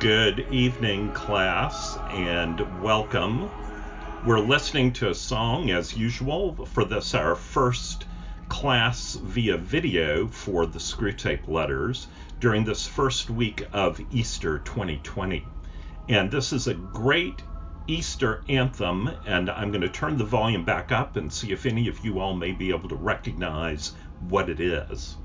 Good evening, class, and welcome. We're listening to a song as usual for this, our first class via video for the Screwtape Letters during this first week of Easter 2020. And this is a great Easter anthem, and I'm going to turn the volume back up and see if any of you all may be able to recognize what it is.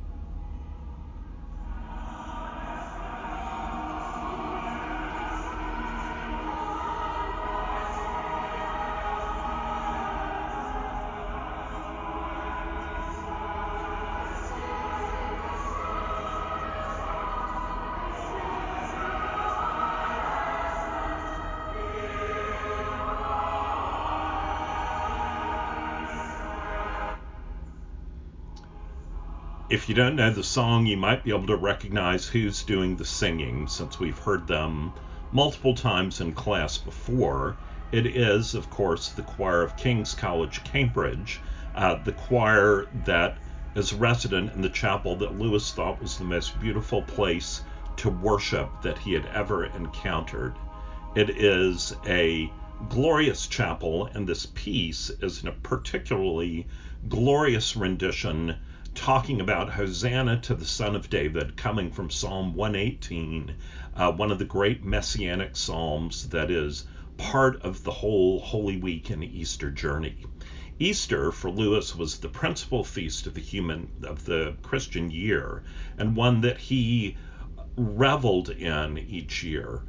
If you don't know the song, you might be able to recognize who's doing the singing since we've heard them multiple times in class before. It is, of course, the choir of King's College, Cambridge, uh, the choir that is resident in the chapel that Lewis thought was the most beautiful place to worship that he had ever encountered. It is a glorious chapel, and this piece is in a particularly glorious rendition talking about Hosanna to the Son of David, coming from Psalm 118, uh, one of the great messianic psalms that is part of the whole Holy Week and Easter journey. Easter for Lewis was the principal feast of the human of the Christian year, and one that he reveled in each year.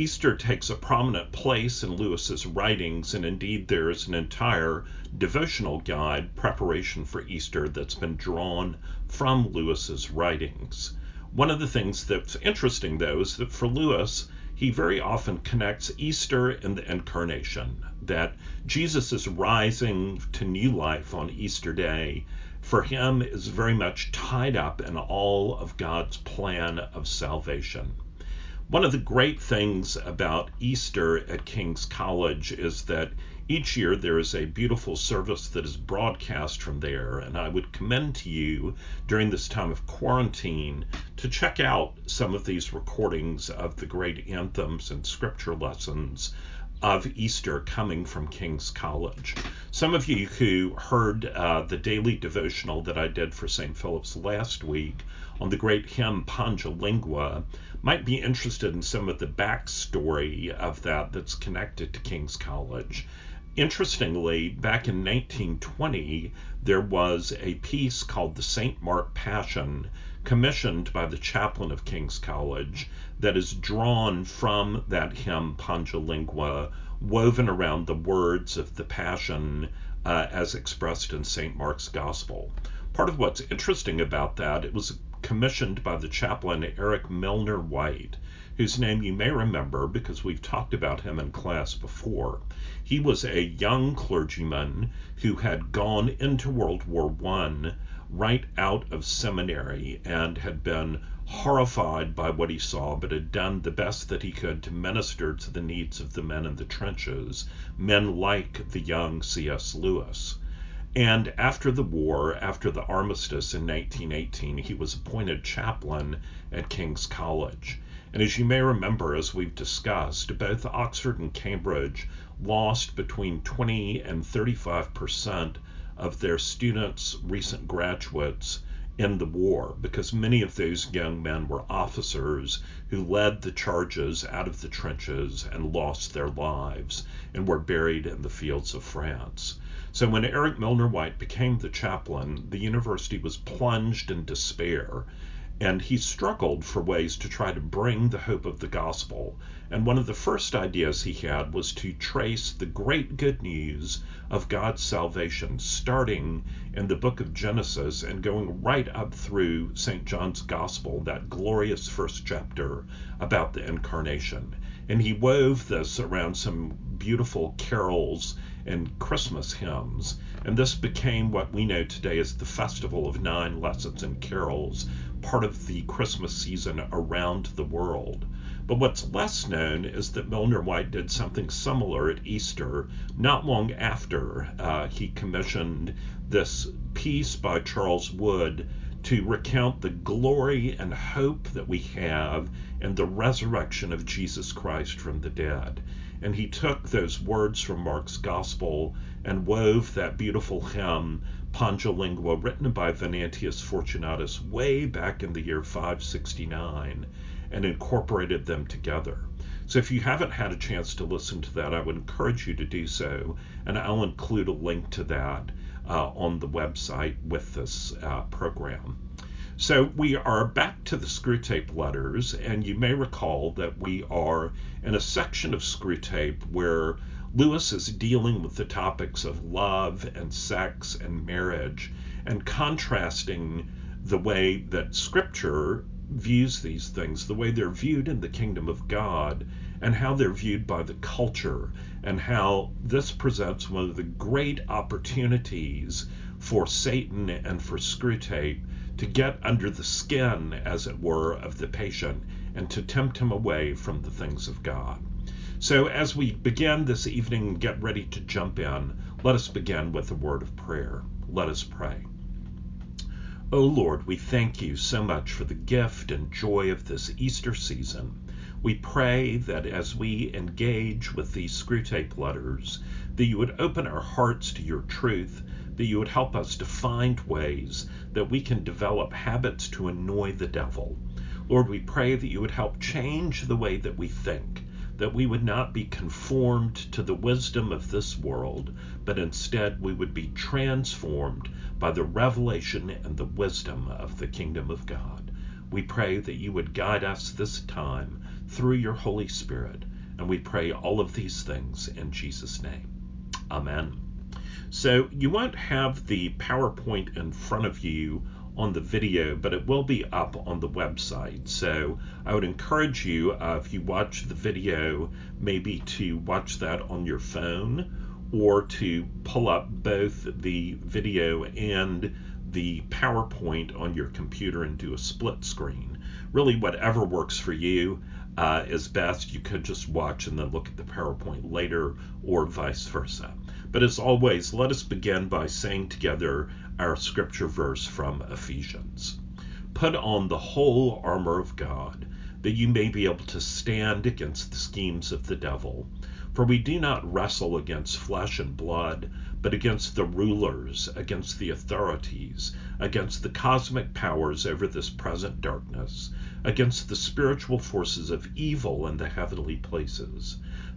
Easter takes a prominent place in Lewis's writings, and indeed there is an entire devotional guide, Preparation for Easter, that's been drawn from Lewis's writings. One of the things that's interesting, though, is that for Lewis, he very often connects Easter and the incarnation, that Jesus is rising to new life on Easter Day. For him, is very much tied up in all of God's plan of salvation. One of the great things about Easter at King's College is that each year there is a beautiful service that is broadcast from there, and I would commend to you during this time of quarantine to check out some of these recordings of the great anthems and scripture lessons of Easter coming from King's College. Some of you who heard uh, the daily devotional that I did for St. Philip's last week on the great hymn Pange Lingua might be interested in some of the backstory of that that's connected to King's College. Interestingly, back in 1920, there was a piece called the St. Mark Passion commissioned by the chaplain of King's College that is drawn from that hymn Pange Lingua, woven around the words of the Passion uh, as expressed in St. Mark's Gospel. Part of what's interesting about that, it was commissioned by the chaplain Eric Milner White, whose name you may remember because we've talked about him in class before. He was a young clergyman who had gone into World War I right out of seminary and had been horrified by what he saw, but had done the best that he could to minister to the needs of the men in the trenches, men like the young C.S. Lewis. And after the war, after the armistice in 1918, he was appointed chaplain at King's College. And as you may remember, as we've discussed, both Oxford and Cambridge lost between 20 and 35 percent of their students, recent graduates, in the war because many of those young men were officers who led the charges out of the trenches and lost their lives and were buried in the fields of France. So when Eric Milner White became the chaplain, the university was plunged in despair and he struggled for ways to try to bring the hope of the gospel. And one of the first ideas he had was to trace the great good news of God's salvation, starting in the book of Genesis and going right up through St. John's Gospel, that glorious first chapter about the incarnation. And he wove this around some beautiful carols and Christmas hymns. And this became what we know today as the Festival of Nine Lessons and Carols, part of the Christmas season around the world. But what's less known is that Milner White did something similar at Easter not long after uh, he commissioned this piece by Charles Wood to recount the glory and hope that we have in the resurrection of Jesus Christ from the dead. And he took those words from Mark's gospel and wove that beautiful hymn, Pange Lingua, written by Venantius Fortunatus way back in the year 569, and incorporated them together. So if you haven't had a chance to listen to that, I would encourage you to do so, and I'll include a link to that uh, on the website with this uh, program. So we are back to the Screwtape letters, and you may recall that we are in a section of Screwtape where Lewis is dealing with the topics of love and sex and marriage and contrasting the way that Scripture views these things, the way they're viewed in the kingdom of God, and how they're viewed by the culture, and how this presents one of the great opportunities for Satan and for Screwtape to get under the skin, as it were, of the patient and to tempt him away from the things of God. So, as we begin this evening and get ready to jump in, let us begin with a word of prayer. Let us pray. O oh Lord, we thank you so much for the gift and joy of this Easter season. We pray that as we engage with these Screwtape letters, that you would open our hearts to your truth, that you would help us to find ways that we can develop habits to annoy the devil. Lord, we pray that you would help change the way that we think, that we would not be conformed to the wisdom of this world, but instead we would be transformed by the revelation and the wisdom of the kingdom of God. We pray that you would guide us this time through your Holy Spirit, and we pray all of these things in Jesus' name. Amen. So you won't have the PowerPoint in front of you on the video, but it will be up on the website. So I would encourage you, uh, if you watch the video, maybe to watch that on your phone or to pull up both the video and the PowerPoint on your computer and do a split screen. Really, whatever works for you uh, is best. You could just watch and then look at the PowerPoint later, or vice versa. But as always, let us begin by saying together our scripture verse from Ephesians. Put on the whole armor of God, that you may be able to stand against the schemes of the devil. For we do not wrestle against flesh and blood, but against the rulers, against the authorities, against the cosmic powers over this present darkness, against the spiritual forces of evil in the heavenly places.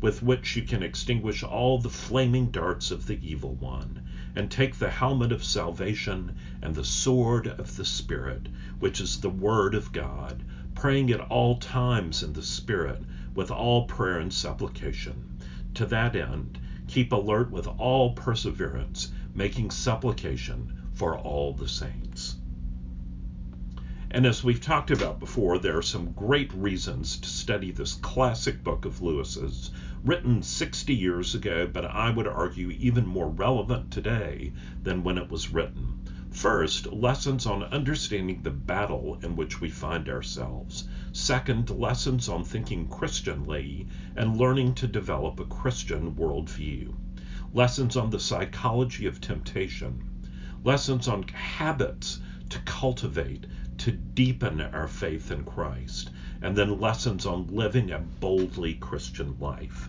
with which you can extinguish all the flaming darts of the evil one, and take the helmet of salvation and the sword of the Spirit, which is the Word of God, praying at all times in the Spirit with all prayer and supplication. To that end, keep alert with all perseverance, making supplication for all the saints. And as we've talked about before, there are some great reasons to study this classic book of Lewis's, written 60 years ago, but I would argue even more relevant today than when it was written. First, lessons on understanding the battle in which we find ourselves. Second, lessons on thinking Christianly and learning to develop a Christian worldview. Lessons on the psychology of temptation. Lessons on habits to cultivate to deepen our faith in Christ, and then lessons on living a boldly Christian life.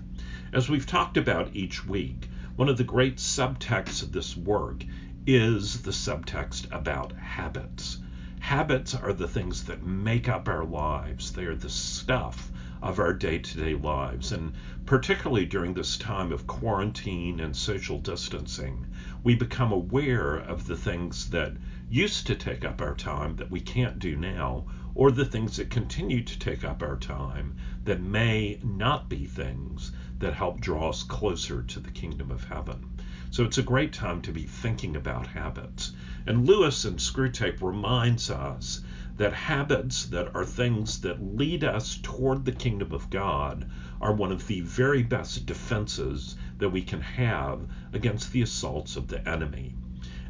As we've talked about each week, one of the great subtexts of this work is the subtext about habits. Habits are the things that make up our lives. They are the stuff of our day to day lives. And particularly during this time of quarantine and social distancing, we become aware of the things that used to take up our time that we can't do now, or the things that continue to take up our time that may not be things that help draw us closer to the kingdom of heaven. So it's a great time to be thinking about habits. And Lewis and Screwtape reminds us that habits that are things that lead us toward the kingdom of God are one of the very best defenses that we can have against the assaults of the enemy.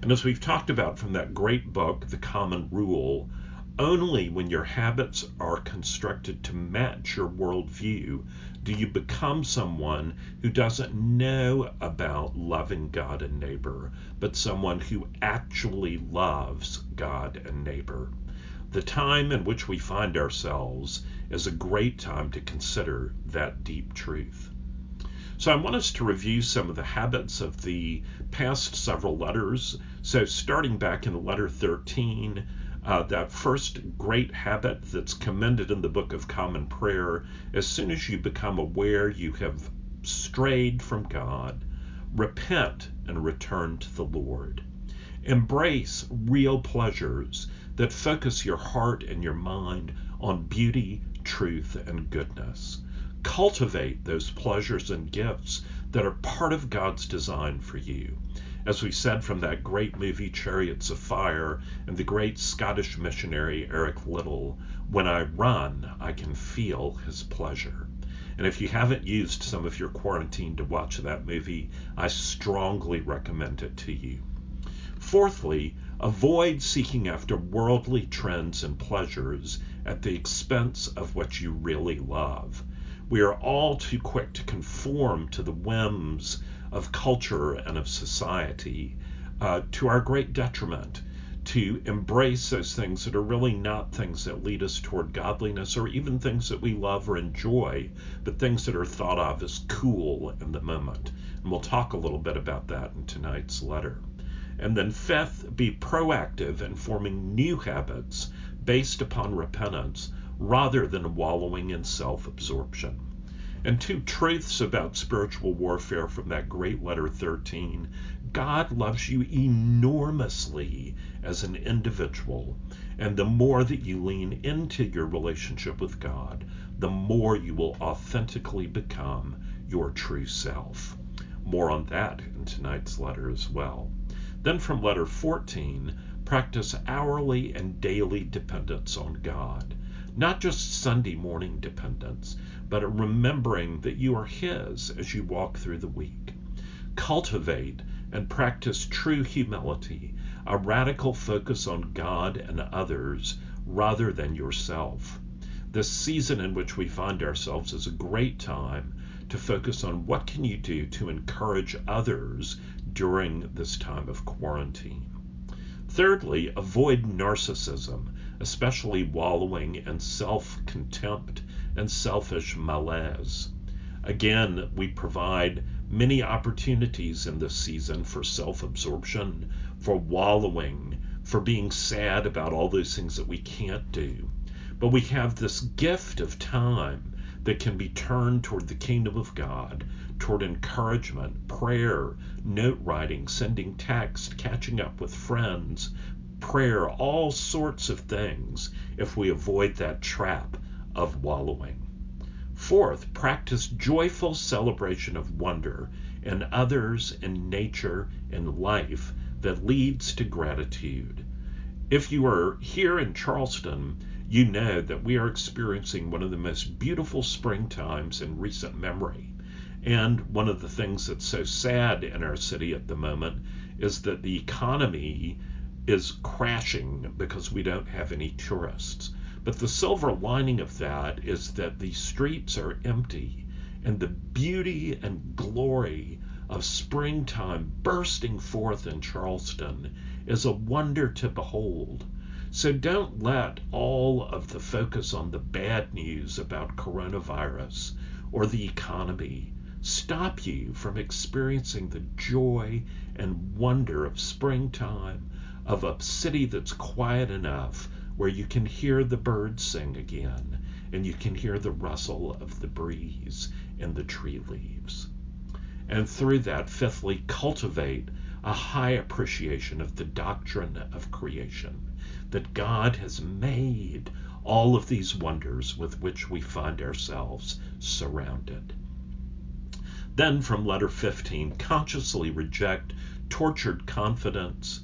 And as we've talked about from that great book, The Common Rule, only when your habits are constructed to match your worldview do you become someone who doesn't know about loving God and neighbor, but someone who actually loves God and neighbor. The time in which we find ourselves is a great time to consider that deep truth. So I want us to review some of the habits of the past several letters. So starting back in letter 13, uh, that first great habit that's commended in the Book of Common Prayer, as soon as you become aware you have strayed from God, repent and return to the Lord. Embrace real pleasures that focus your heart and your mind on beauty, truth, and goodness. Cultivate those pleasures and gifts that are part of God's design for you. As we said from that great movie Chariots of Fire and the great Scottish missionary Eric Liddell, when I run, I can feel his pleasure. And if you haven't used some of your quarantine to watch that movie, I strongly recommend it to you. Fourthly, avoid seeking after worldly trends and pleasures at the expense of what you really love. We are all too quick to conform to the whims of culture and of society uh, to our great detriment, to embrace those things that are really not things that lead us toward godliness or even things that we love or enjoy, but things that are thought of as cool in the moment. And we'll talk a little bit about that in tonight's letter. And then, fifth, be proactive in forming new habits based upon repentance rather than wallowing in self absorption. And two truths about spiritual warfare from that great letter 13 God loves you enormously as an individual. And the more that you lean into your relationship with God, the more you will authentically become your true self. More on that in tonight's letter as well. Then from letter 14, practice hourly and daily dependence on God not just Sunday morning dependence, but remembering that you are His as you walk through the week. Cultivate and practice true humility, a radical focus on God and others rather than yourself. This season in which we find ourselves is a great time to focus on what can you do to encourage others during this time of quarantine. Thirdly, avoid narcissism, especially wallowing in self contempt and selfish malaise. Again, we provide many opportunities in this season for self absorption, for wallowing, for being sad about all those things that we can't do. But we have this gift of time that can be turned toward the kingdom of God, toward encouragement, prayer, note writing, sending text, catching up with friends, prayer, all sorts of things if we avoid that trap of wallowing. Fourth, practice joyful celebration of wonder in others, in nature, in life that leads to gratitude. If you are here in Charleston, you know that we are experiencing one of the most beautiful spring times in recent memory. And one of the things that's so sad in our city at the moment is that the economy is crashing because we don't have any tourists. But the silver lining of that is that the streets are empty and the beauty and glory of springtime bursting forth in Charleston is a wonder to behold. So don't let all of the focus on the bad news about coronavirus or the economy stop you from experiencing the joy and wonder of springtime, of a city that's quiet enough where you can hear the birds sing again and you can hear the rustle of the breeze in the tree leaves. And through that, fifthly, cultivate a high appreciation of the doctrine of creation that God has made all of these wonders with which we find ourselves surrounded. Then from letter 15, consciously reject tortured confidence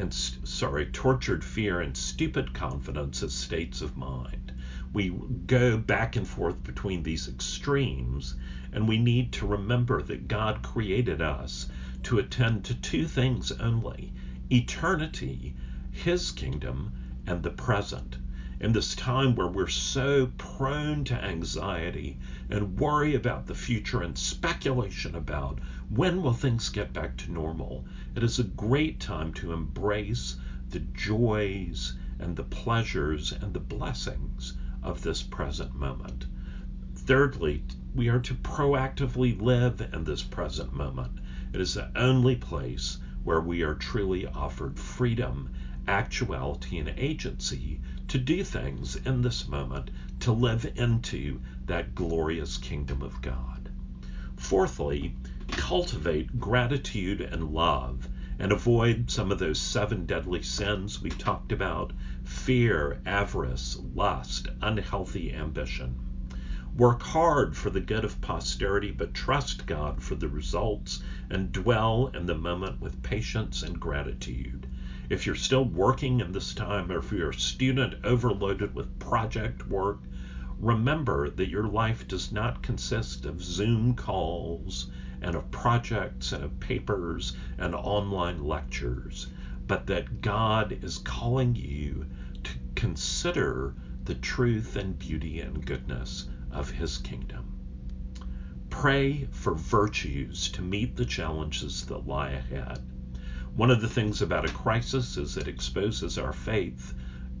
and sorry, tortured fear and stupid confidence as states of mind. We go back and forth between these extremes, and we need to remember that God created us to attend to two things only eternity, His kingdom, and the present in this time where we're so prone to anxiety and worry about the future and speculation about when will things get back to normal, it is a great time to embrace the joys and the pleasures and the blessings of this present moment. Thirdly, we are to proactively live in this present moment. It is the only place where we are truly offered freedom actuality and agency to do things in this moment to live into that glorious kingdom of God. Fourthly, cultivate gratitude and love and avoid some of those seven deadly sins we talked about fear, avarice, lust, unhealthy ambition. Work hard for the good of posterity, but trust God for the results and dwell in the moment with patience and gratitude. If you're still working in this time, or if you're a student overloaded with project work, remember that your life does not consist of Zoom calls and of projects and of papers and online lectures, but that God is calling you to consider the truth and beauty and goodness of His kingdom. Pray for virtues to meet the challenges that lie ahead. One of the things about a crisis is it exposes our faith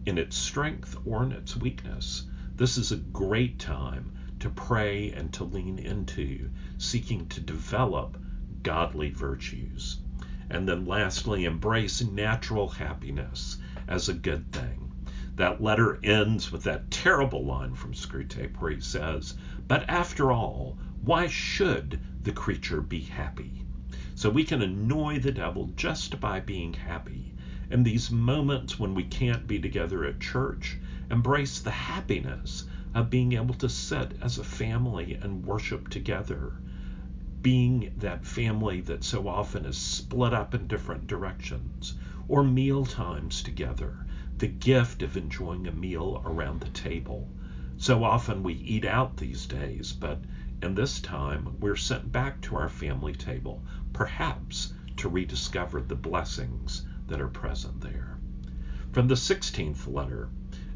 in its strength or in its weakness. This is a great time to pray and to lean into, seeking to develop godly virtues. And then lastly, embrace natural happiness as a good thing. That letter ends with that terrible line from Screwtape where he says, But after all, why should the creature be happy? So we can annoy the devil just by being happy. In these moments when we can't be together at church, embrace the happiness of being able to sit as a family and worship together. Being that family that so often is split up in different directions, or meal times together, the gift of enjoying a meal around the table. So often we eat out these days, but in this time we're sent back to our family table, perhaps to rediscover the blessings that are present there. From the 16th letter,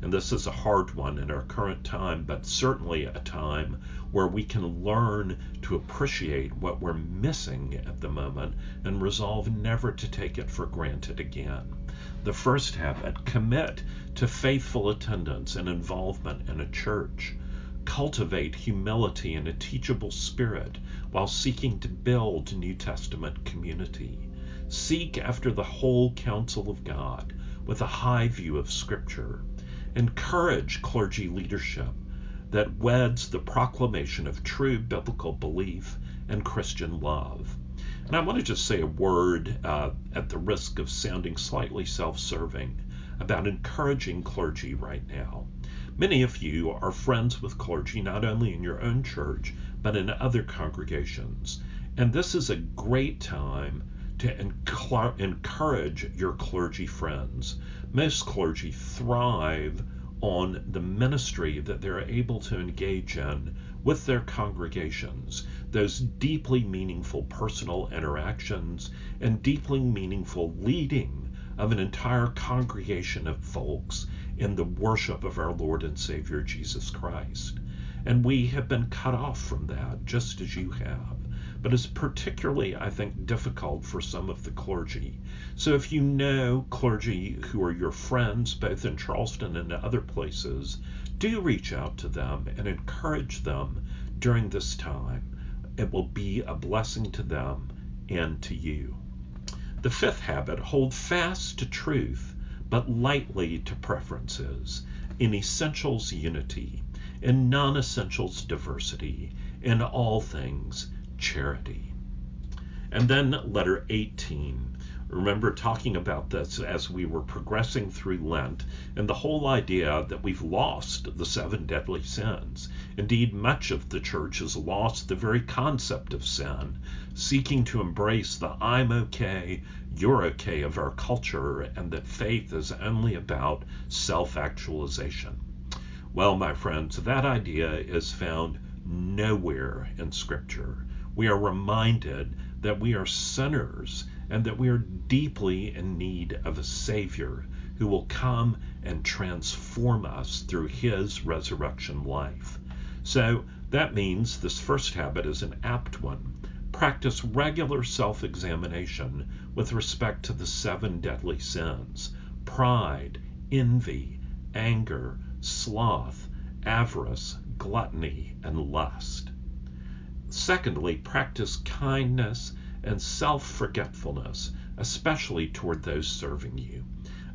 and this is a hard one in our current time, but certainly a time where we can learn to appreciate what we're missing at the moment and resolve never to take it for granted again. The first habit commit to faithful attendance and involvement in a church. Cultivate humility and a teachable spirit while seeking to build New Testament community. Seek after the whole counsel of God with a high view of Scripture. Encourage clergy leadership that weds the proclamation of true biblical belief and Christian love. And I want to just say a word uh, at the risk of sounding slightly self serving about encouraging clergy right now. Many of you are friends with clergy not only in your own church, but in other congregations. And this is a great time to encourage your clergy friends. Most clergy thrive on the ministry that they're able to engage in with their congregations, those deeply meaningful personal interactions and deeply meaningful leading of an entire congregation of folks in the worship of our Lord and Savior Jesus Christ. And we have been cut off from that, just as you have. But it's particularly, I think, difficult for some of the clergy. So if you know clergy who are your friends, both in Charleston and other places, do reach out to them and encourage them during this time. It will be a blessing to them and to you. The fifth habit hold fast to truth, but lightly to preferences. In essentials, unity. In non essentials, diversity. In all things, charity. And then letter 18 remember talking about this as we were progressing through Lent and the whole idea that we've lost the seven deadly sins. Indeed, much of the church has lost the very concept of sin, seeking to embrace the I'm okay, you're okay of our culture, and that faith is only about self actualization. Well, my friends, that idea is found nowhere in Scripture. We are reminded that we are sinners and that we are deeply in need of a Savior who will come and transform us through his resurrection life. So that means this first habit is an apt one. Practice regular self examination with respect to the seven deadly sins pride, envy, anger, sloth, avarice, gluttony, and lust. Secondly, practice kindness and self forgetfulness, especially toward those serving you.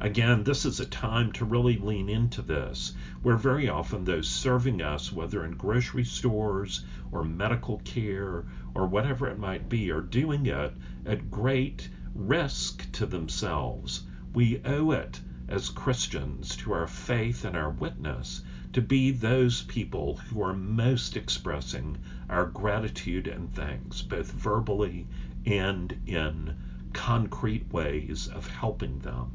Again, this is a time to really lean into this, where very often those serving us, whether in grocery stores or medical care or whatever it might be, are doing it at great risk to themselves. We owe it as Christians to our faith and our witness to be those people who are most expressing our gratitude and thanks, both verbally and in concrete ways of helping them.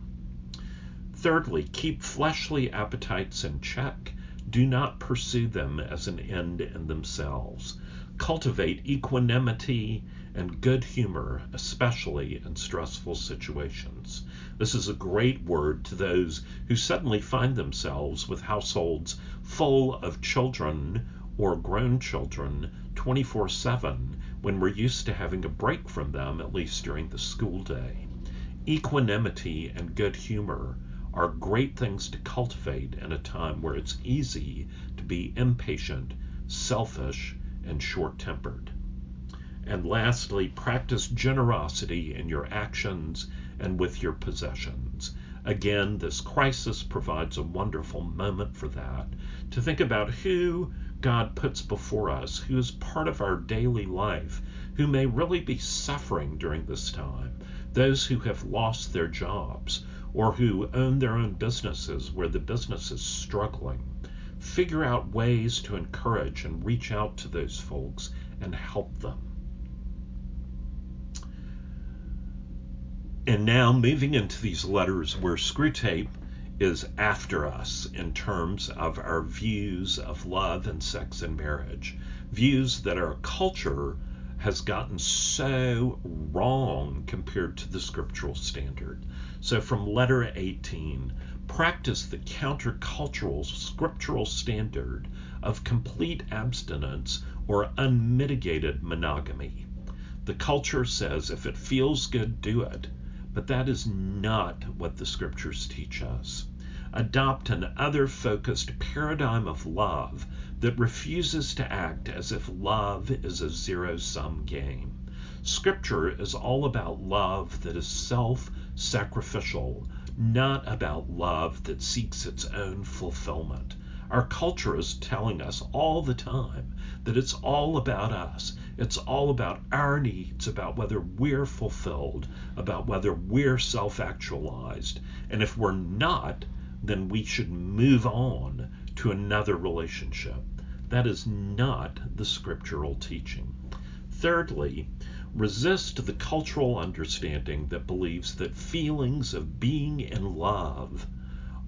Thirdly, keep fleshly appetites in check. Do not pursue them as an end in themselves. Cultivate equanimity and good humor, especially in stressful situations. This is a great word to those who suddenly find themselves with households full of children or grown children 24 7 when we're used to having a break from them, at least during the school day. Equanimity and good humor are great things to cultivate in a time where it's easy to be impatient, selfish, and short tempered. And lastly, practice generosity in your actions and with your possessions. Again, this crisis provides a wonderful moment for that to think about who God puts before us, who is part of our daily life, who may really be suffering during this time, those who have lost their jobs or who own their own businesses where the business is struggling. Figure out ways to encourage and reach out to those folks and help them. And now moving into these letters where Screwtape is after us in terms of our views of love and sex and marriage, views that our culture has gotten so wrong compared to the scriptural standard. So from letter 18, practice the countercultural scriptural standard of complete abstinence or unmitigated monogamy. The culture says if it feels good, do it. But that is not what the scriptures teach us. Adopt an other focused paradigm of love that refuses to act as if love is a zero sum game. Scripture is all about love that is self sacrificial, not about love that seeks its own fulfillment. Our culture is telling us all the time that it's all about us. It's all about our needs, about whether we're fulfilled, about whether we're self actualized. And if we're not, then we should move on to another relationship. That is not the scriptural teaching. Thirdly, resist the cultural understanding that believes that feelings of being in love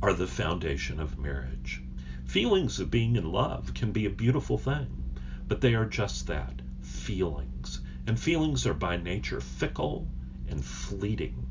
are the foundation of marriage. Feelings of being in love can be a beautiful thing, but they are just that feelings. And feelings are by nature fickle and fleeting,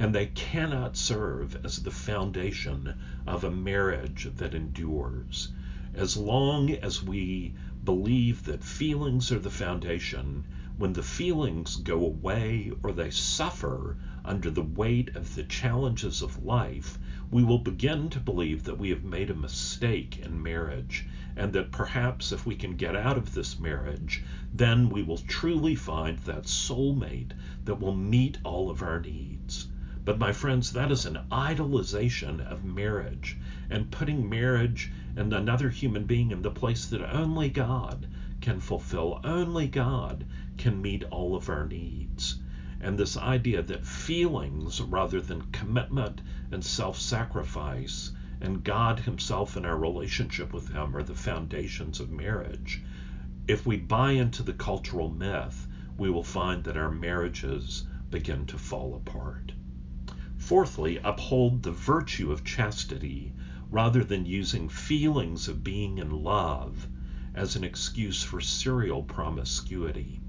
and they cannot serve as the foundation of a marriage that endures. As long as we believe that feelings are the foundation, when the feelings go away or they suffer under the weight of the challenges of life, we will begin to believe that we have made a mistake in marriage, and that perhaps if we can get out of this marriage, then we will truly find that soulmate that will meet all of our needs. But, my friends, that is an idolization of marriage and putting marriage and another human being in the place that only God can fulfill. Only God can meet all of our needs. and this idea that feelings rather than commitment and self sacrifice and God Himself and our relationship with Him are the foundations of marriage. If we buy into the cultural myth, we will find that our marriages begin to fall apart. Fourthly, uphold the virtue of chastity rather than using feelings of being in love as an excuse for serial promiscuity.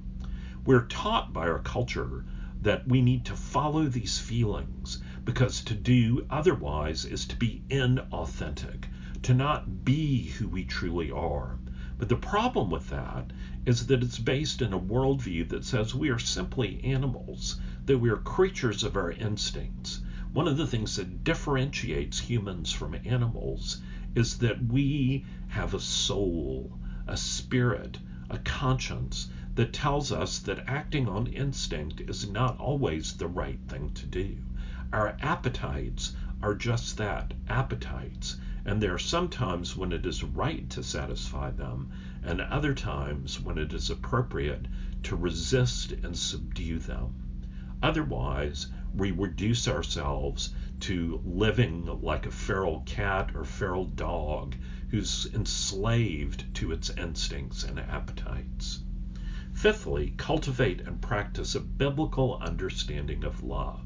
We're taught by our culture that we need to follow these feelings because to do otherwise is to be inauthentic, to not be who we truly are. But the problem with that is that it's based in a worldview that says we are simply animals, that we are creatures of our instincts. One of the things that differentiates humans from animals is that we have a soul, a spirit, a conscience that tells us that acting on instinct is not always the right thing to do. Our appetites are just that appetites, and there are some times when it is right to satisfy them, and other times when it is appropriate to resist and subdue them. Otherwise, we reduce ourselves to living like a feral cat or feral dog who's enslaved to its instincts and appetites. Fifthly, cultivate and practice a biblical understanding of love.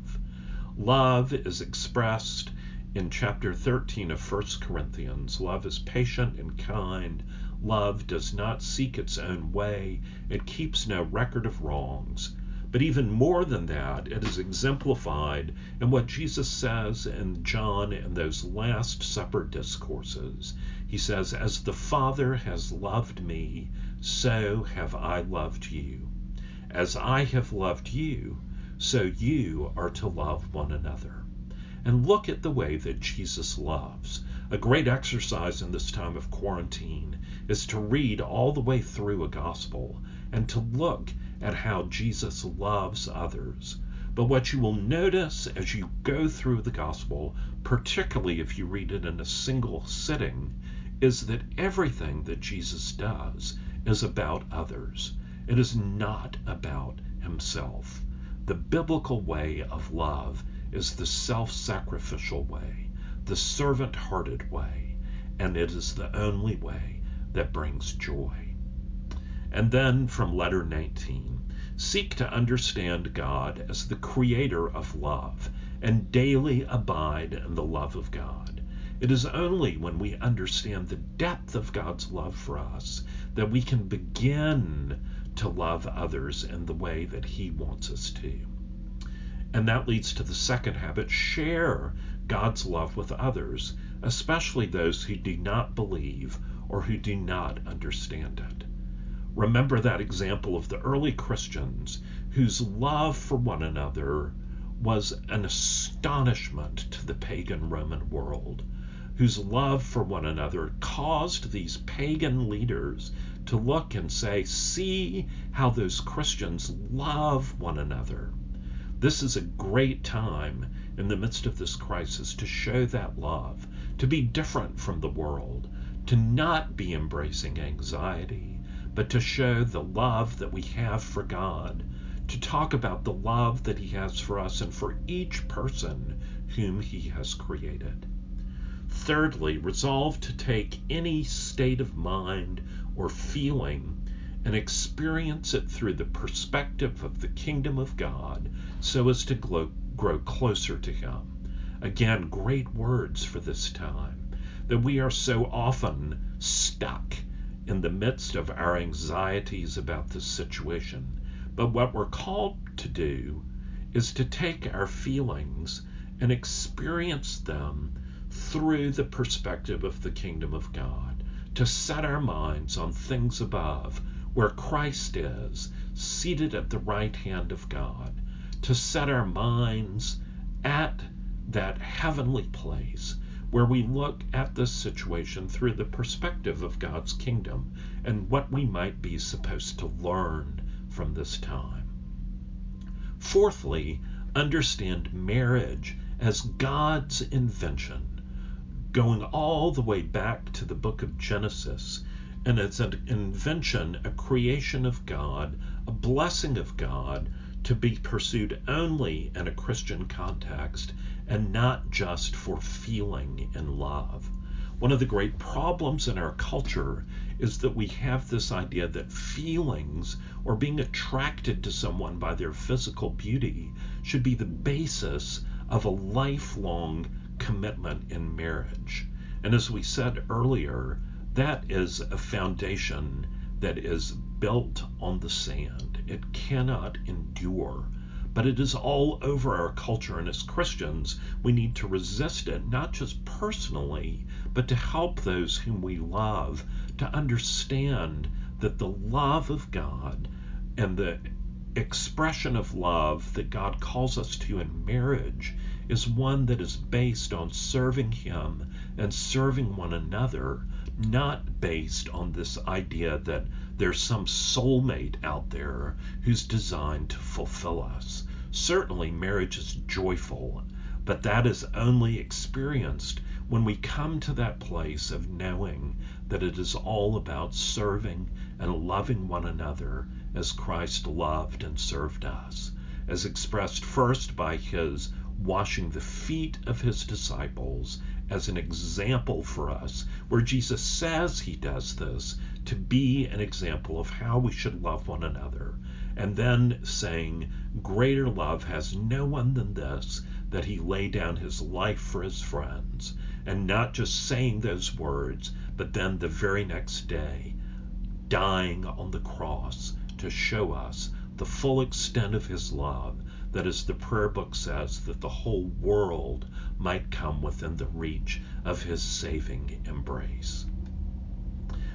Love is expressed in chapter 13 of 1 Corinthians. Love is patient and kind. Love does not seek its own way. It keeps no record of wrongs. But even more than that, it is exemplified in what Jesus says in John in those Last Supper discourses. He says, As the Father has loved me, so have I loved you. As I have loved you, so you are to love one another. And look at the way that Jesus loves. A great exercise in this time of quarantine is to read all the way through a gospel and to look at how Jesus loves others. But what you will notice as you go through the gospel, particularly if you read it in a single sitting, is that everything that Jesus does is about others. It is not about himself. The biblical way of love is the self sacrificial way, the servant hearted way, and it is the only way that brings joy. And then from letter 19 seek to understand God as the creator of love and daily abide in the love of God. It is only when we understand the depth of God's love for us that we can begin to love others in the way that He wants us to. And that leads to the second habit share God's love with others, especially those who do not believe or who do not understand it. Remember that example of the early Christians whose love for one another was an astonishment to the pagan Roman world whose love for one another caused these pagan leaders to look and say, See how those Christians love one another. This is a great time in the midst of this crisis to show that love, to be different from the world, to not be embracing anxiety, but to show the love that we have for God, to talk about the love that He has for us and for each person whom He has created. Thirdly, resolve to take any state of mind or feeling and experience it through the perspective of the kingdom of God so as to grow, grow closer to Him. Again, great words for this time. That we are so often stuck in the midst of our anxieties about this situation. But what we're called to do is to take our feelings and experience them through the perspective of the kingdom of God, to set our minds on things above, where Christ is, seated at the right hand of God, to set our minds at that heavenly place where we look at this situation through the perspective of God's kingdom and what we might be supposed to learn from this time. Fourthly, understand marriage as God's invention going all the way back to the book of Genesis. And it's an invention, a creation of God, a blessing of God to be pursued only in a Christian context and not just for feeling and love. One of the great problems in our culture is that we have this idea that feelings or being attracted to someone by their physical beauty should be the basis of a lifelong commitment in marriage. And as we said earlier, that is a foundation that is built on the sand. It cannot endure. But it is all over our culture, and as Christians, we need to resist it, not just personally, but to help those whom we love to understand that the love of God and the expression of love that God calls us to in marriage is one that is based on serving Him and serving one another, not based on this idea that there's some soulmate out there who's designed to fulfill us. Certainly, marriage is joyful, but that is only experienced when we come to that place of knowing that it is all about serving and loving one another as Christ loved and served us, as expressed first by his washing the feet of his disciples as an example for us, where Jesus says he does this to be an example of how we should love one another, and then saying, Greater love has no one than this, that he lay down his life for his friends, and not just saying those words, but then the very next day dying on the cross to show us the full extent of his love, that as the prayer book says, that the whole world might come within the reach of his saving embrace.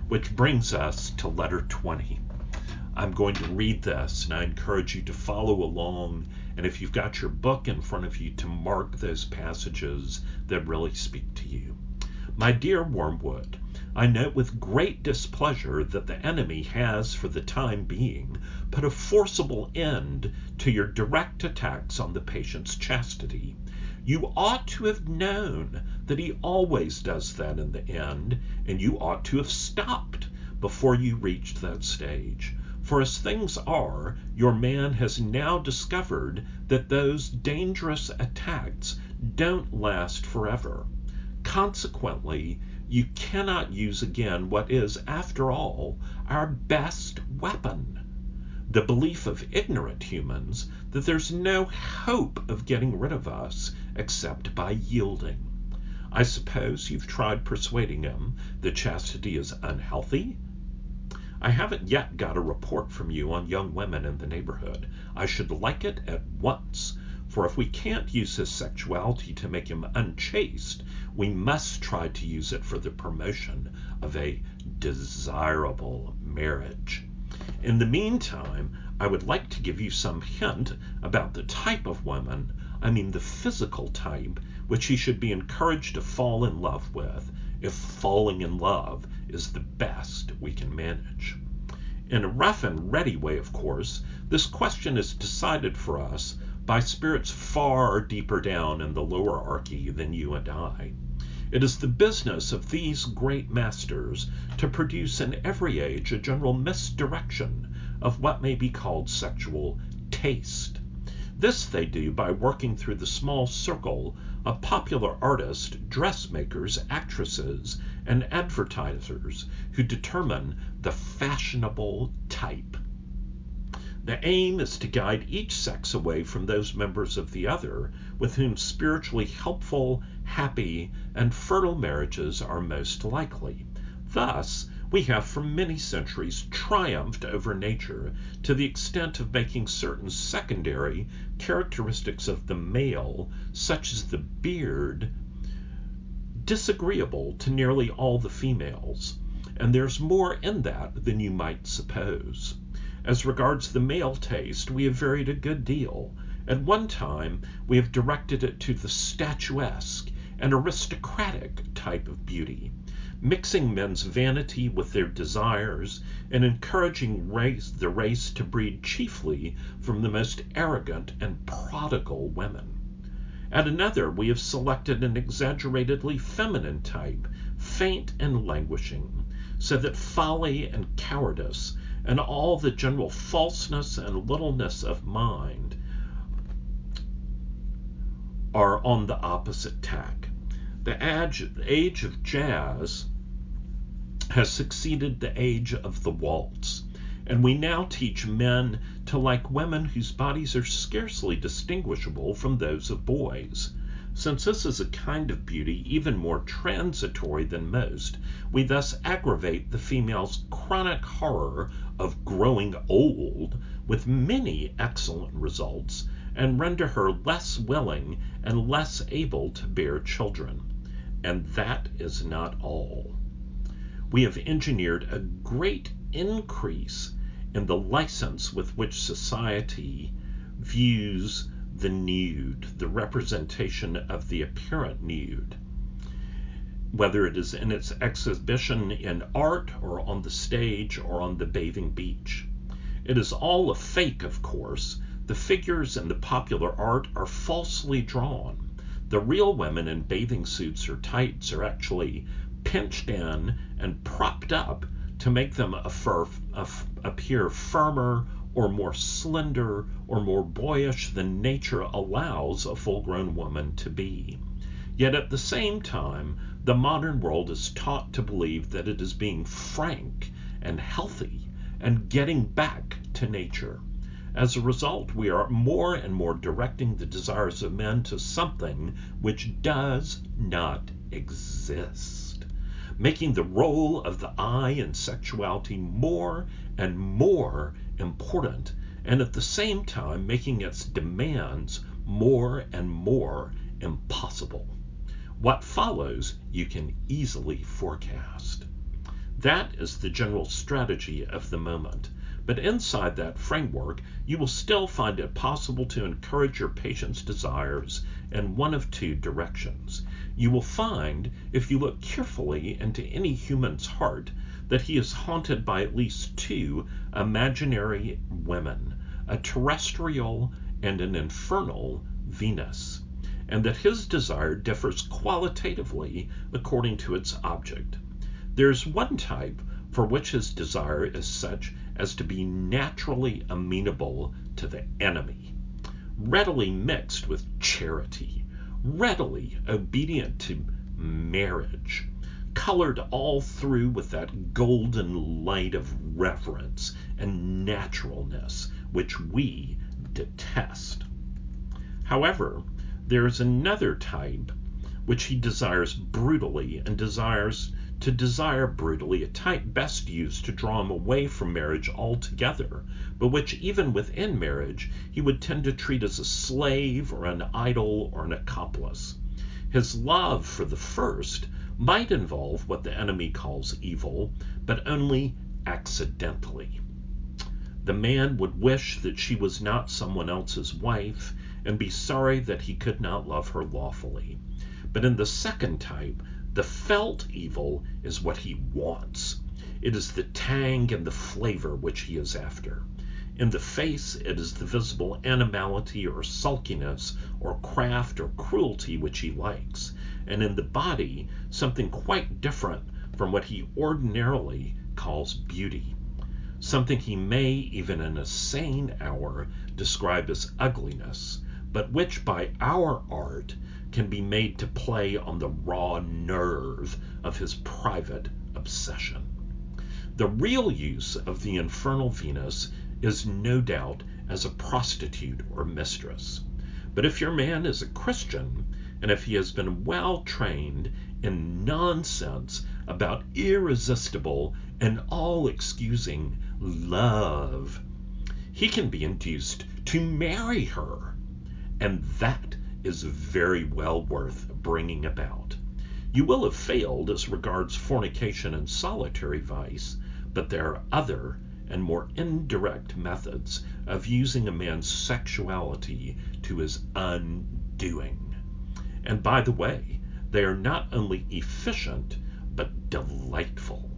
Which brings us to letter 20. I'm going to read this, and I encourage you to follow along. And if you've got your book in front of you, to mark those passages that really speak to you. My dear Wormwood, I note with great displeasure that the enemy has, for the time being, put a forcible end to your direct attacks on the patient's chastity. You ought to have known that he always does that in the end, and you ought to have stopped before you reached that stage. For as things are, your man has now discovered that those dangerous attacks don't last forever. Consequently, you cannot use again what is, after all, our best weapon the belief of ignorant humans that there's no hope of getting rid of us except by yielding. I suppose you've tried persuading him that chastity is unhealthy? I haven't yet got a report from you on young women in the neighborhood. I should like it at once, for if we can't use his sexuality to make him unchaste, we must try to use it for the promotion of a desirable marriage. In the meantime, I would like to give you some hint about the type of woman, I mean the physical type, which he should be encouraged to fall in love with, if falling in love is the best we can manage. In a rough and ready way, of course, this question is decided for us by spirits far deeper down in the Lowerarchy than you and I. It is the business of these great masters to produce in every age a general misdirection of what may be called sexual taste. This they do by working through the small circle of popular artists, dressmakers, actresses, and advertisers who determine the fashionable type. The aim is to guide each sex away from those members of the other with whom spiritually helpful, happy, and fertile marriages are most likely. Thus, we have for many centuries triumphed over nature to the extent of making certain secondary characteristics of the male, such as the beard, disagreeable to nearly all the females. And there's more in that than you might suppose. As regards the male taste, we have varied a good deal. At one time, we have directed it to the statuesque and aristocratic type of beauty, mixing men's vanity with their desires and encouraging race, the race to breed chiefly from the most arrogant and prodigal women. At another, we have selected an exaggeratedly feminine type, faint and languishing, so that folly and cowardice and all the general falseness and littleness of mind are on the opposite tack. The age of jazz has succeeded the age of the waltz, and we now teach men to like women whose bodies are scarcely distinguishable from those of boys. Since this is a kind of beauty even more transitory than most, we thus aggravate the female's chronic horror of growing old with many excellent results, and render her less willing and less able to bear children. And that is not all. We have engineered a great increase in the license with which society views the nude, the representation of the apparent nude. Whether it is in its exhibition in art or on the stage or on the bathing beach. It is all a fake, of course. The figures in the popular art are falsely drawn. The real women in bathing suits or tights are actually pinched in and propped up to make them appear firmer or more slender or more boyish than nature allows a full grown woman to be. Yet at the same time, the modern world is taught to believe that it is being frank and healthy and getting back to nature. As a result, we are more and more directing the desires of men to something which does not exist, making the role of the eye in sexuality more and more important, and at the same time making its demands more and more impossible. What follows you can easily forecast. That is the general strategy of the moment. But inside that framework, you will still find it possible to encourage your patient's desires in one of two directions. You will find, if you look carefully into any human's heart, that he is haunted by at least two imaginary women, a terrestrial and an infernal Venus, and that his desire differs qualitatively according to its object. There is one type for which his desire is such as to be naturally amenable to the enemy, readily mixed with charity, readily obedient to marriage, colored all through with that golden light of reverence and naturalness which we detest. However, there is another type which he desires brutally and desires to desire brutally a type best used to draw him away from marriage altogether, but which even within marriage he would tend to treat as a slave or an idol or an accomplice. His love for the first might involve what the enemy calls evil, but only accidentally. The man would wish that she was not someone else's wife and be sorry that he could not love her lawfully. But in the second type, the felt evil is what he wants. It is the tang and the flavor which he is after. In the face, it is the visible animality or sulkiness or craft or cruelty which he likes, and in the body, something quite different from what he ordinarily calls beauty. Something he may, even in a sane hour, describe as ugliness, but which by our art can be made to play on the raw nerve of his private obsession. The real use of the infernal Venus is no doubt as a prostitute or mistress. But if your man is a Christian, and if he has been well trained in nonsense about irresistible and all excusing love, he can be induced to marry her. And that is very well worth bringing about. You will have failed as regards fornication and solitary vice, but there are other and more indirect methods of using a man's sexuality to his undoing. And by the way, they are not only efficient, but delightful.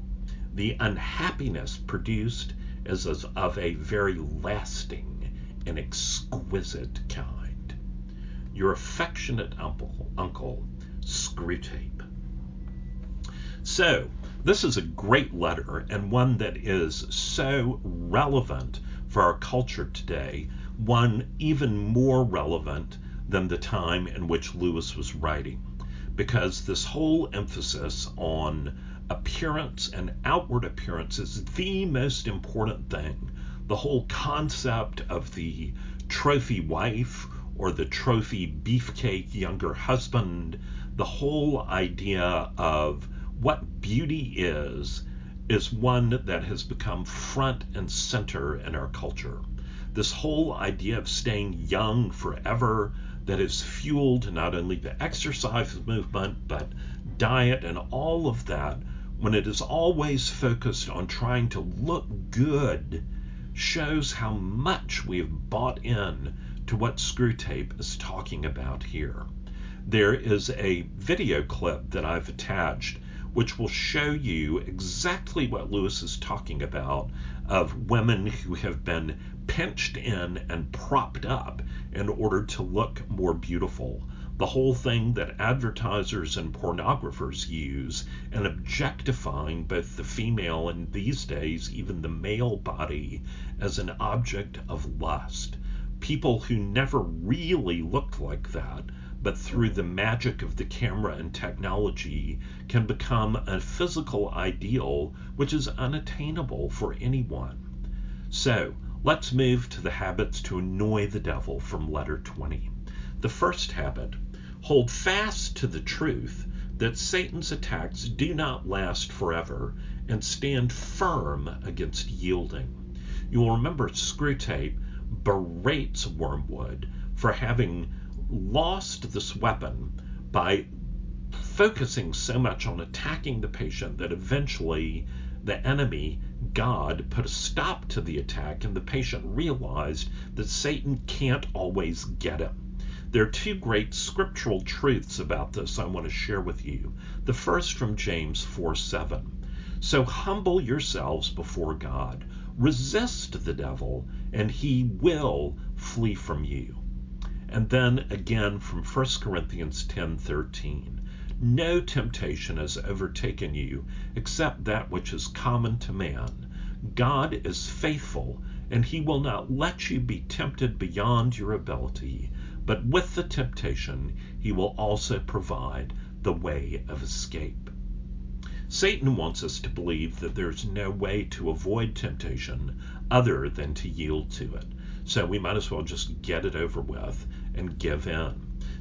The unhappiness produced is of a very lasting and exquisite kind your affectionate uncle, uncle Screwtape. So, This is a great letter and one that is so relevant for our culture today, one even more relevant than the time in which Lewis was writing. Because this whole emphasis on appearance and outward appearance is the most important thing. The whole concept of the trophy wife or the trophy beefcake younger husband, the whole idea of what beauty is, is one that has become front and center in our culture. This whole idea of staying young forever that has fueled not only the exercise movement, but diet and all of that, when it is always focused on trying to look good, shows how much we have bought in to what Screwtape is talking about here. There is a video clip that I've attached which will show you exactly what Lewis is talking about of women who have been pinched in and propped up in order to look more beautiful. The whole thing that advertisers and pornographers use in objectifying both the female and these days even the male body as an object of lust. People who never really looked like that but through the magic of the camera and technology can become a physical ideal which is unattainable for anyone. So, let's move to the habits to annoy the devil from letter 20. The first habit hold fast to the truth that Satan's attacks do not last forever and stand firm against yielding. You will remember Screwtape berates Wormwood for having lost this weapon by focusing so much on attacking the patient that eventually the enemy, God, put a stop to the attack and the patient realized that Satan can't always get him. There are two great scriptural truths about this I want to share with you. The first from James 4 7. So humble yourselves before God, resist the devil, and he will flee from you. And then again from 1 Corinthians 10:13. No temptation has overtaken you except that which is common to man. God is faithful, and he will not let you be tempted beyond your ability, but with the temptation he will also provide the way of escape. Satan wants us to believe that there's no way to avoid temptation other than to yield to it. So we might as well just get it over with and give in.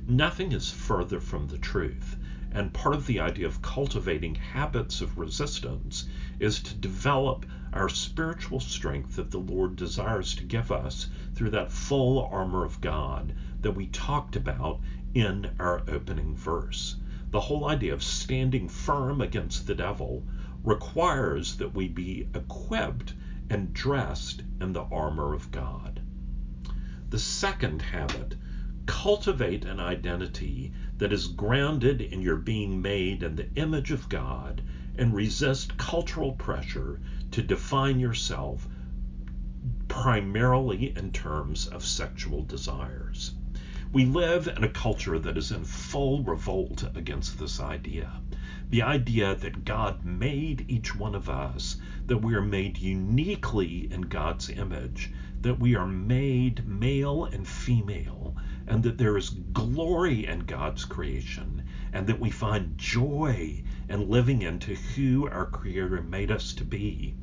Nothing is further from the truth. And part of the idea of cultivating habits of resistance is to develop our spiritual strength that the Lord desires to give us through that full armor of God that we talked about in our opening verse. The whole idea of standing firm against the devil requires that we be equipped and dressed in the armor of God. The second habit cultivate an identity that is grounded in your being made in the image of God and resist cultural pressure to define yourself primarily in terms of sexual desires. We live in a culture that is in full revolt against this idea. The idea that God made each one of us, that we are made uniquely in God's image, that we are made male and female, and that there is glory in God's creation, and that we find joy in living into who our Creator made us to be.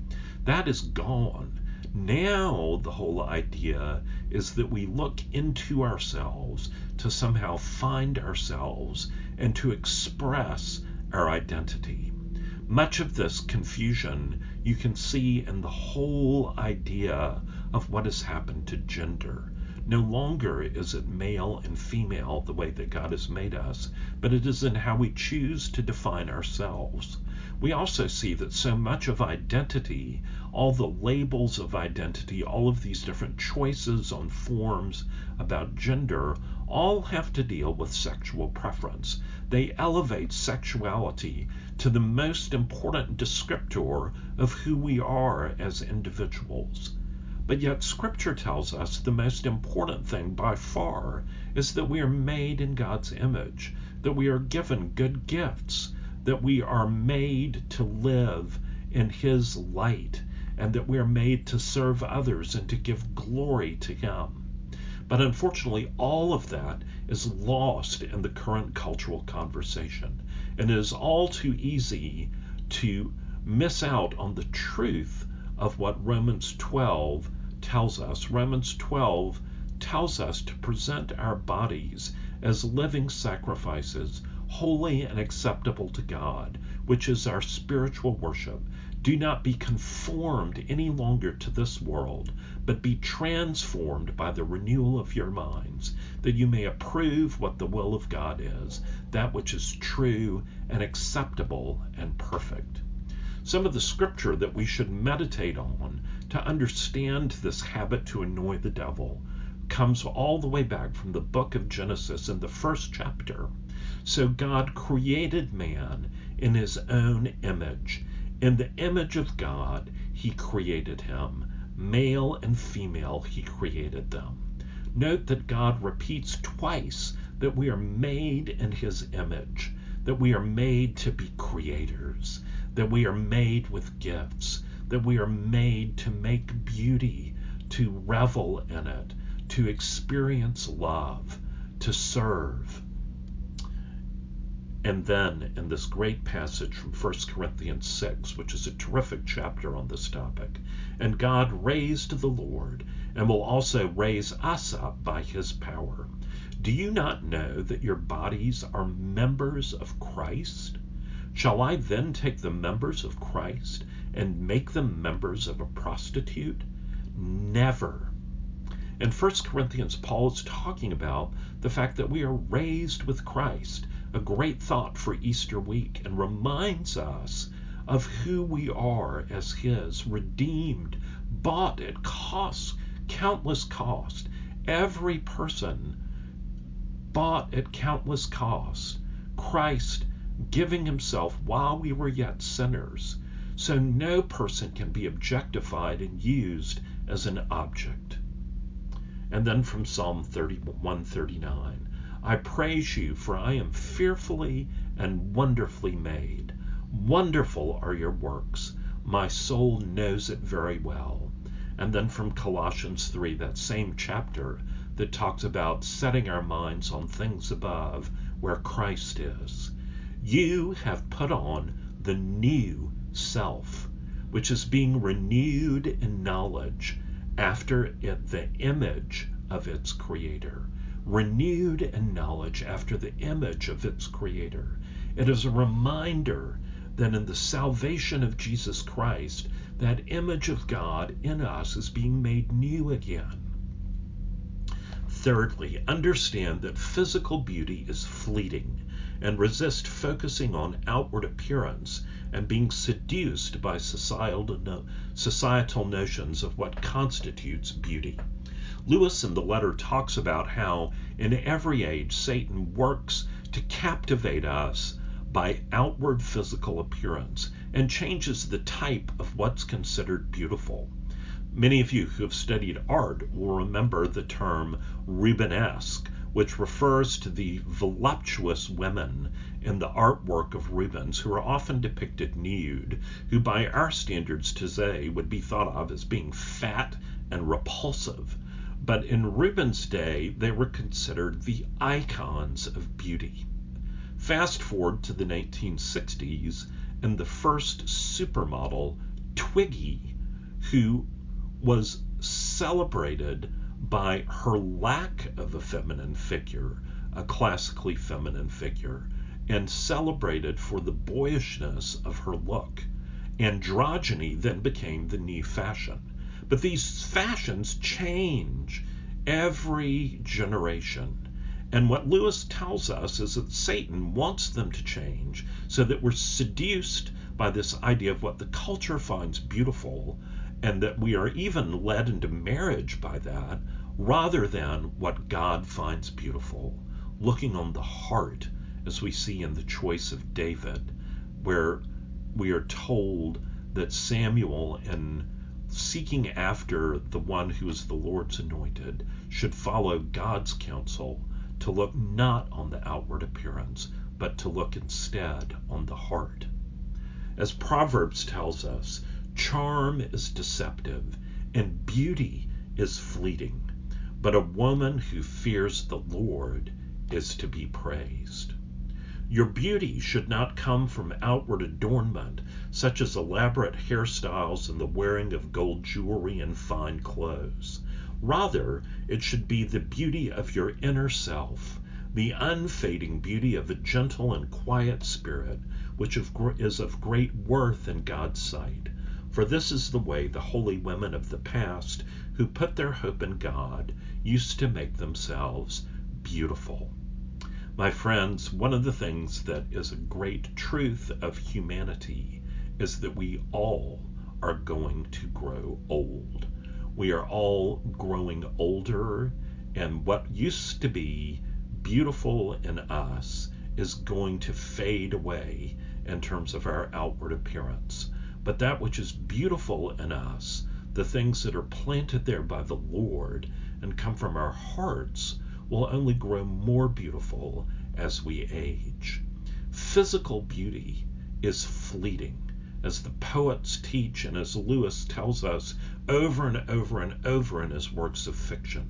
That is gone. Now, the whole idea is that we look into ourselves to somehow find ourselves and to express our identity. Much of this confusion you can see in the whole idea of what has happened to gender. No longer is it male and female the way that God has made us, but it is in how we choose to define ourselves. We also see that so much of identity, all the labels of identity, all of these different choices on forms about gender, all have to deal with sexual preference. They elevate sexuality to the most important descriptor of who we are as individuals. But yet, Scripture tells us the most important thing by far is that we are made in God's image, that we are given good gifts, that we are made to live in His light, and that we are made to serve others and to give glory to Him. But unfortunately, all of that is lost in the current cultural conversation. And it is all too easy to miss out on the truth of what Romans 12 tells us. Romans 12 tells us to present our bodies as living sacrifices, holy and acceptable to God, which is our spiritual worship. Do not be conformed any longer to this world, but be transformed by the renewal of your minds, that you may approve what the will of God is, that which is true and acceptable and perfect. Some of the scripture that we should meditate on to understand this habit to annoy the devil comes all the way back from the book of Genesis in the first chapter. So God created man in his own image. In the image of God, he created him. Male and female, he created them. Note that God repeats twice that we are made in his image, that we are made to be creators, that we are made with gifts, that we are made to make beauty, to revel in it, to experience love, to serve, and then in this great passage from 1 Corinthians 6, which is a terrific chapter on this topic, and God raised the Lord and will also raise us up by his power. Do you not know that your bodies are members of Christ? Shall I then take the members of Christ and make them members of a prostitute? Never. In 1 Corinthians, Paul is talking about the fact that we are raised with Christ a great thought for Easter week and reminds us of who we are as His, redeemed, bought at cost, countless cost. Every person bought at countless cost. Christ giving Himself while we were yet sinners. So no person can be objectified and used as an object. And then from Psalm 31 39. I praise you, for I am fearfully and wonderfully made. Wonderful are your works. My soul knows it very well. And then from Colossians 3, that same chapter that talks about setting our minds on things above where Christ is. You have put on the new self, which is being renewed in knowledge after it, the image of its creator renewed in knowledge after the image of its Creator. It is a reminder that in the salvation of Jesus Christ, that image of God in us is being made new again. Thirdly, understand that physical beauty is fleeting and resist focusing on outward appearance and being seduced by societal, societal notions of what constitutes beauty. Lewis in the letter talks about how in every age Satan works to captivate us by outward physical appearance and changes the type of what's considered beautiful. Many of you who have studied art will remember the term Rubenesque, which refers to the voluptuous women in the artwork of Rubens who are often depicted nude, who by our standards today would be thought of as being fat and repulsive but in Rubens' day, they were considered the icons of beauty. Fast forward to the 1960s, and the first supermodel, Twiggy, who was celebrated by her lack of a feminine figure, a classically feminine figure, and celebrated for the boyishness of her look. Androgyny then became the new fashion. But these fashions change every generation. And what Lewis tells us is that Satan wants them to change so that we're seduced by this idea of what the culture finds beautiful and that we are even led into marriage by that rather than what God finds beautiful. Looking on the heart, as we see in the choice of David, where we are told that Samuel and seeking after the one who is the Lord's anointed should follow God's counsel to look not on the outward appearance, but to look instead on the heart. As Proverbs tells us, charm is deceptive and beauty is fleeting, but a woman who fears the Lord is to be praised. Your beauty should not come from outward adornment, such as elaborate hairstyles and the wearing of gold jewelry and fine clothes. Rather, it should be the beauty of your inner self, the unfading beauty of a gentle and quiet spirit, which is of great worth in God's sight. For this is the way the holy women of the past, who put their hope in God, used to make themselves beautiful. My friends, one of the things that is a great truth of humanity is that we all are going to grow old. We are all growing older, and what used to be beautiful in us is going to fade away in terms of our outward appearance. But that which is beautiful in us, the things that are planted there by the Lord and come from our hearts, will only grow more beautiful as we age. Physical beauty is fleeting, as the poets teach and as Lewis tells us over and over and over in his works of fiction.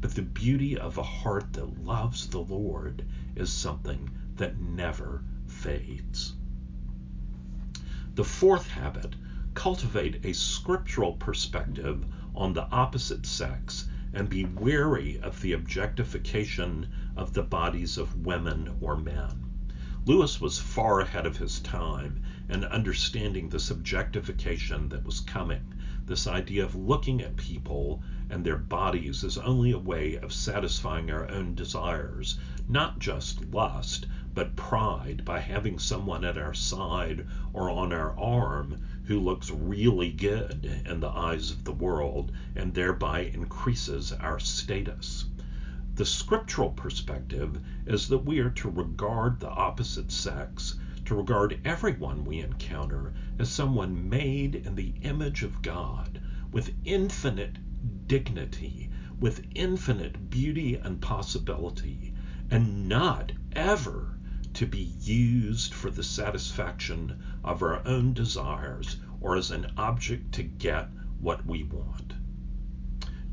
But the beauty of a heart that loves the Lord is something that never fades. The fourth habit cultivate a scriptural perspective on the opposite sex and be wary of the objectification of the bodies of women or men. Lewis was far ahead of his time in understanding the subjectification that was coming, this idea of looking at people and their bodies as only a way of satisfying our own desires, not just lust, but pride by having someone at our side or on our arm who looks really good in the eyes of the world and thereby increases our status. The scriptural perspective is that we are to regard the opposite sex, to regard everyone we encounter as someone made in the image of God with infinite dignity, with infinite beauty and possibility, and not ever to be used for the satisfaction of our own desires or as an object to get what we want.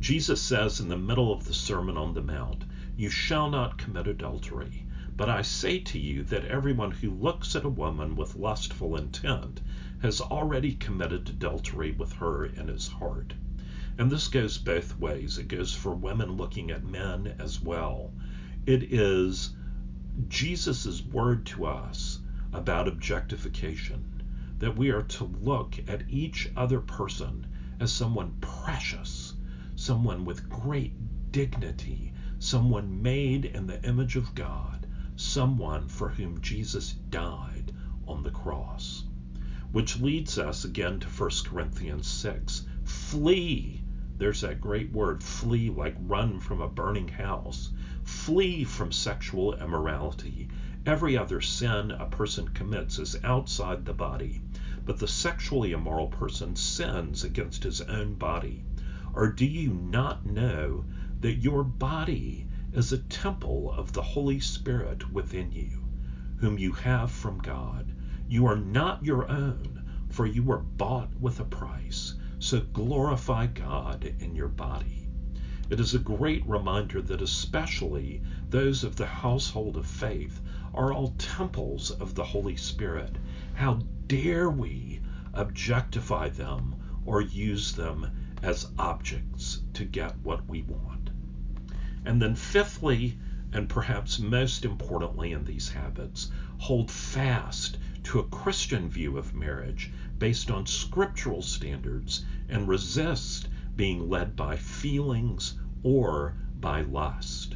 Jesus says in the middle of the Sermon on the Mount, You shall not commit adultery. But I say to you that everyone who looks at a woman with lustful intent has already committed adultery with her in his heart. And this goes both ways. It goes for women looking at men as well. It is Jesus' word to us about objectification, that we are to look at each other person as someone precious, someone with great dignity, someone made in the image of God, someone for whom Jesus died on the cross. Which leads us again to 1 Corinthians 6. Flee. There's that great word, flee, like run from a burning house. Flee from sexual immorality. Every other sin a person commits is outside the body, but the sexually immoral person sins against his own body. Or do you not know that your body is a temple of the Holy Spirit within you, whom you have from God? You are not your own, for you were bought with a price. So glorify God in your body. It is a great reminder that especially those of the household of faith are all temples of the Holy Spirit. How dare we objectify them or use them as objects to get what we want? And then, fifthly, and perhaps most importantly in these habits, hold fast to a Christian view of marriage based on scriptural standards and resist being led by feelings or by lust.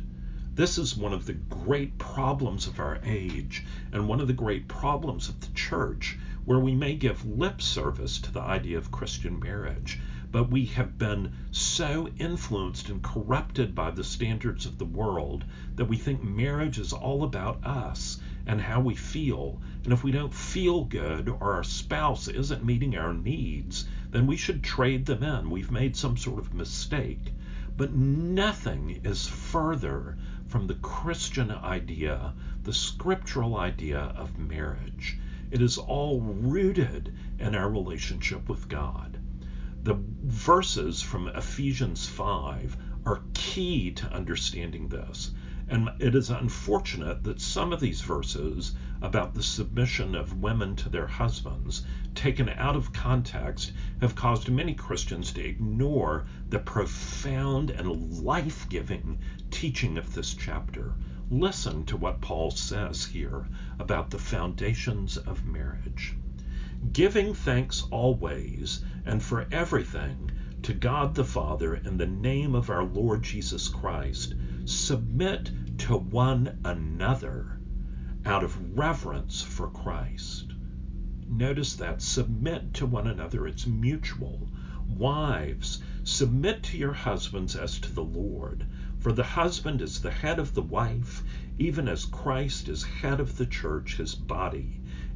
This is one of the great problems of our age and one of the great problems of the church where we may give lip service to the idea of Christian marriage, but we have been so influenced and corrupted by the standards of the world that we think marriage is all about us and how we feel. And if we don't feel good or our spouse isn't meeting our needs, then we should trade them in. We've made some sort of mistake. But nothing is further from the Christian idea, the scriptural idea of marriage. It is all rooted in our relationship with God. The verses from Ephesians 5 are key to understanding this. And it is unfortunate that some of these verses about the submission of women to their husbands, taken out of context, have caused many Christians to ignore the profound and life giving teaching of this chapter. Listen to what Paul says here about the foundations of marriage. Giving thanks always and for everything to God the Father in the name of our Lord Jesus Christ, submit to one another out of reverence for Christ. Notice that submit to one another, it's mutual. Wives, submit to your husbands as to the Lord. For the husband is the head of the wife, even as Christ is head of the church, his body,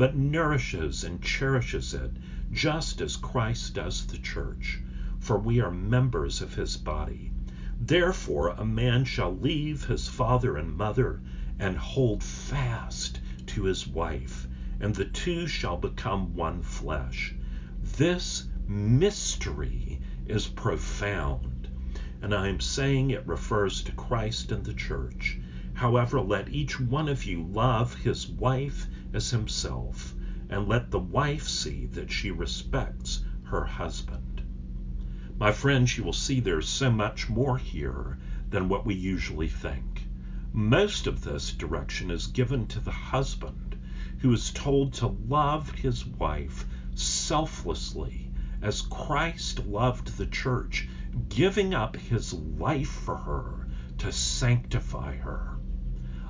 but nourishes and cherishes it, just as Christ does the church. For we are members of his body. Therefore, a man shall leave his father and mother and hold fast to his wife, and the two shall become one flesh. This mystery is profound, and I am saying it refers to Christ and the church. However, let each one of you love his wife as himself, and let the wife see that she respects her husband. My friends, you will see there's so much more here than what we usually think. Most of this direction is given to the husband, who is told to love his wife selflessly as Christ loved the church, giving up his life for her to sanctify her.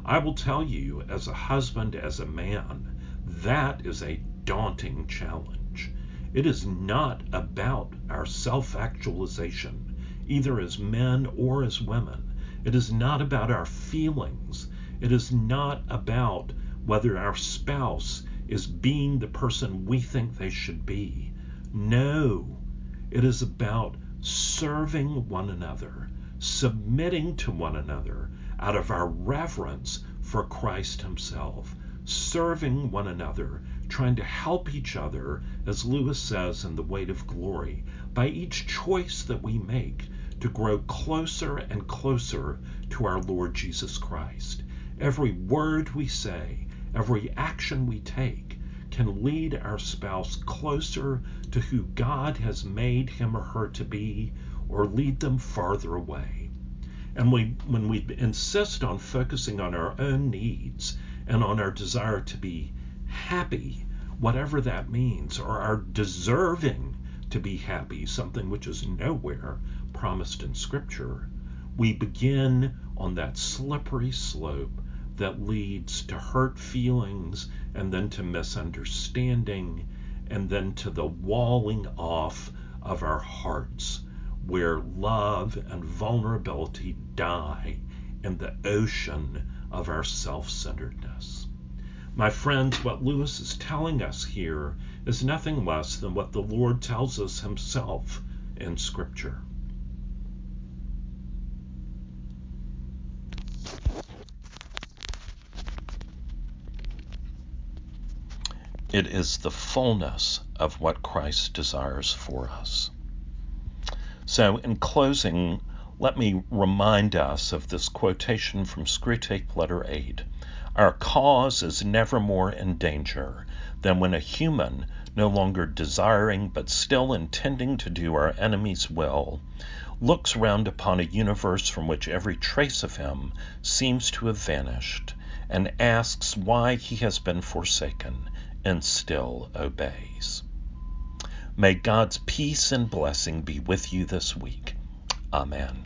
I will tell you, as a husband, as a man, that is a daunting challenge. It is not about our self actualization, either as men or as women. It is not about our feelings. It is not about whether our spouse is being the person we think they should be. No, it is about serving one another, submitting to one another out of our reverence for Christ Himself, serving one another, trying to help each other, as Lewis says in The Weight of Glory, by each choice that we make to grow closer and closer to our Lord Jesus Christ. Every word we say, every action we take can lead our spouse closer to who God has made him or her to be, or lead them farther away. And we, when we insist on focusing on our own needs and on our desire to be happy, whatever that means, or our deserving to be happy, something which is nowhere promised in Scripture, we begin on that slippery slope that leads to hurt feelings and then to misunderstanding and then to the walling off of our hearts where love and vulnerability die in the ocean of our self centeredness. My friends, what Lewis is telling us here is nothing less than what the Lord tells us himself in Scripture. It is the fullness of what Christ desires for us. So, in closing, let me remind us of this quotation from Screwtape Letter 8 Our cause is never more in danger than when a human, no longer desiring but still intending to do our enemy's will, looks round upon a universe from which every trace of him seems to have vanished, and asks why he has been forsaken, and still obeys. May God's peace and blessing be with you this week. Amen.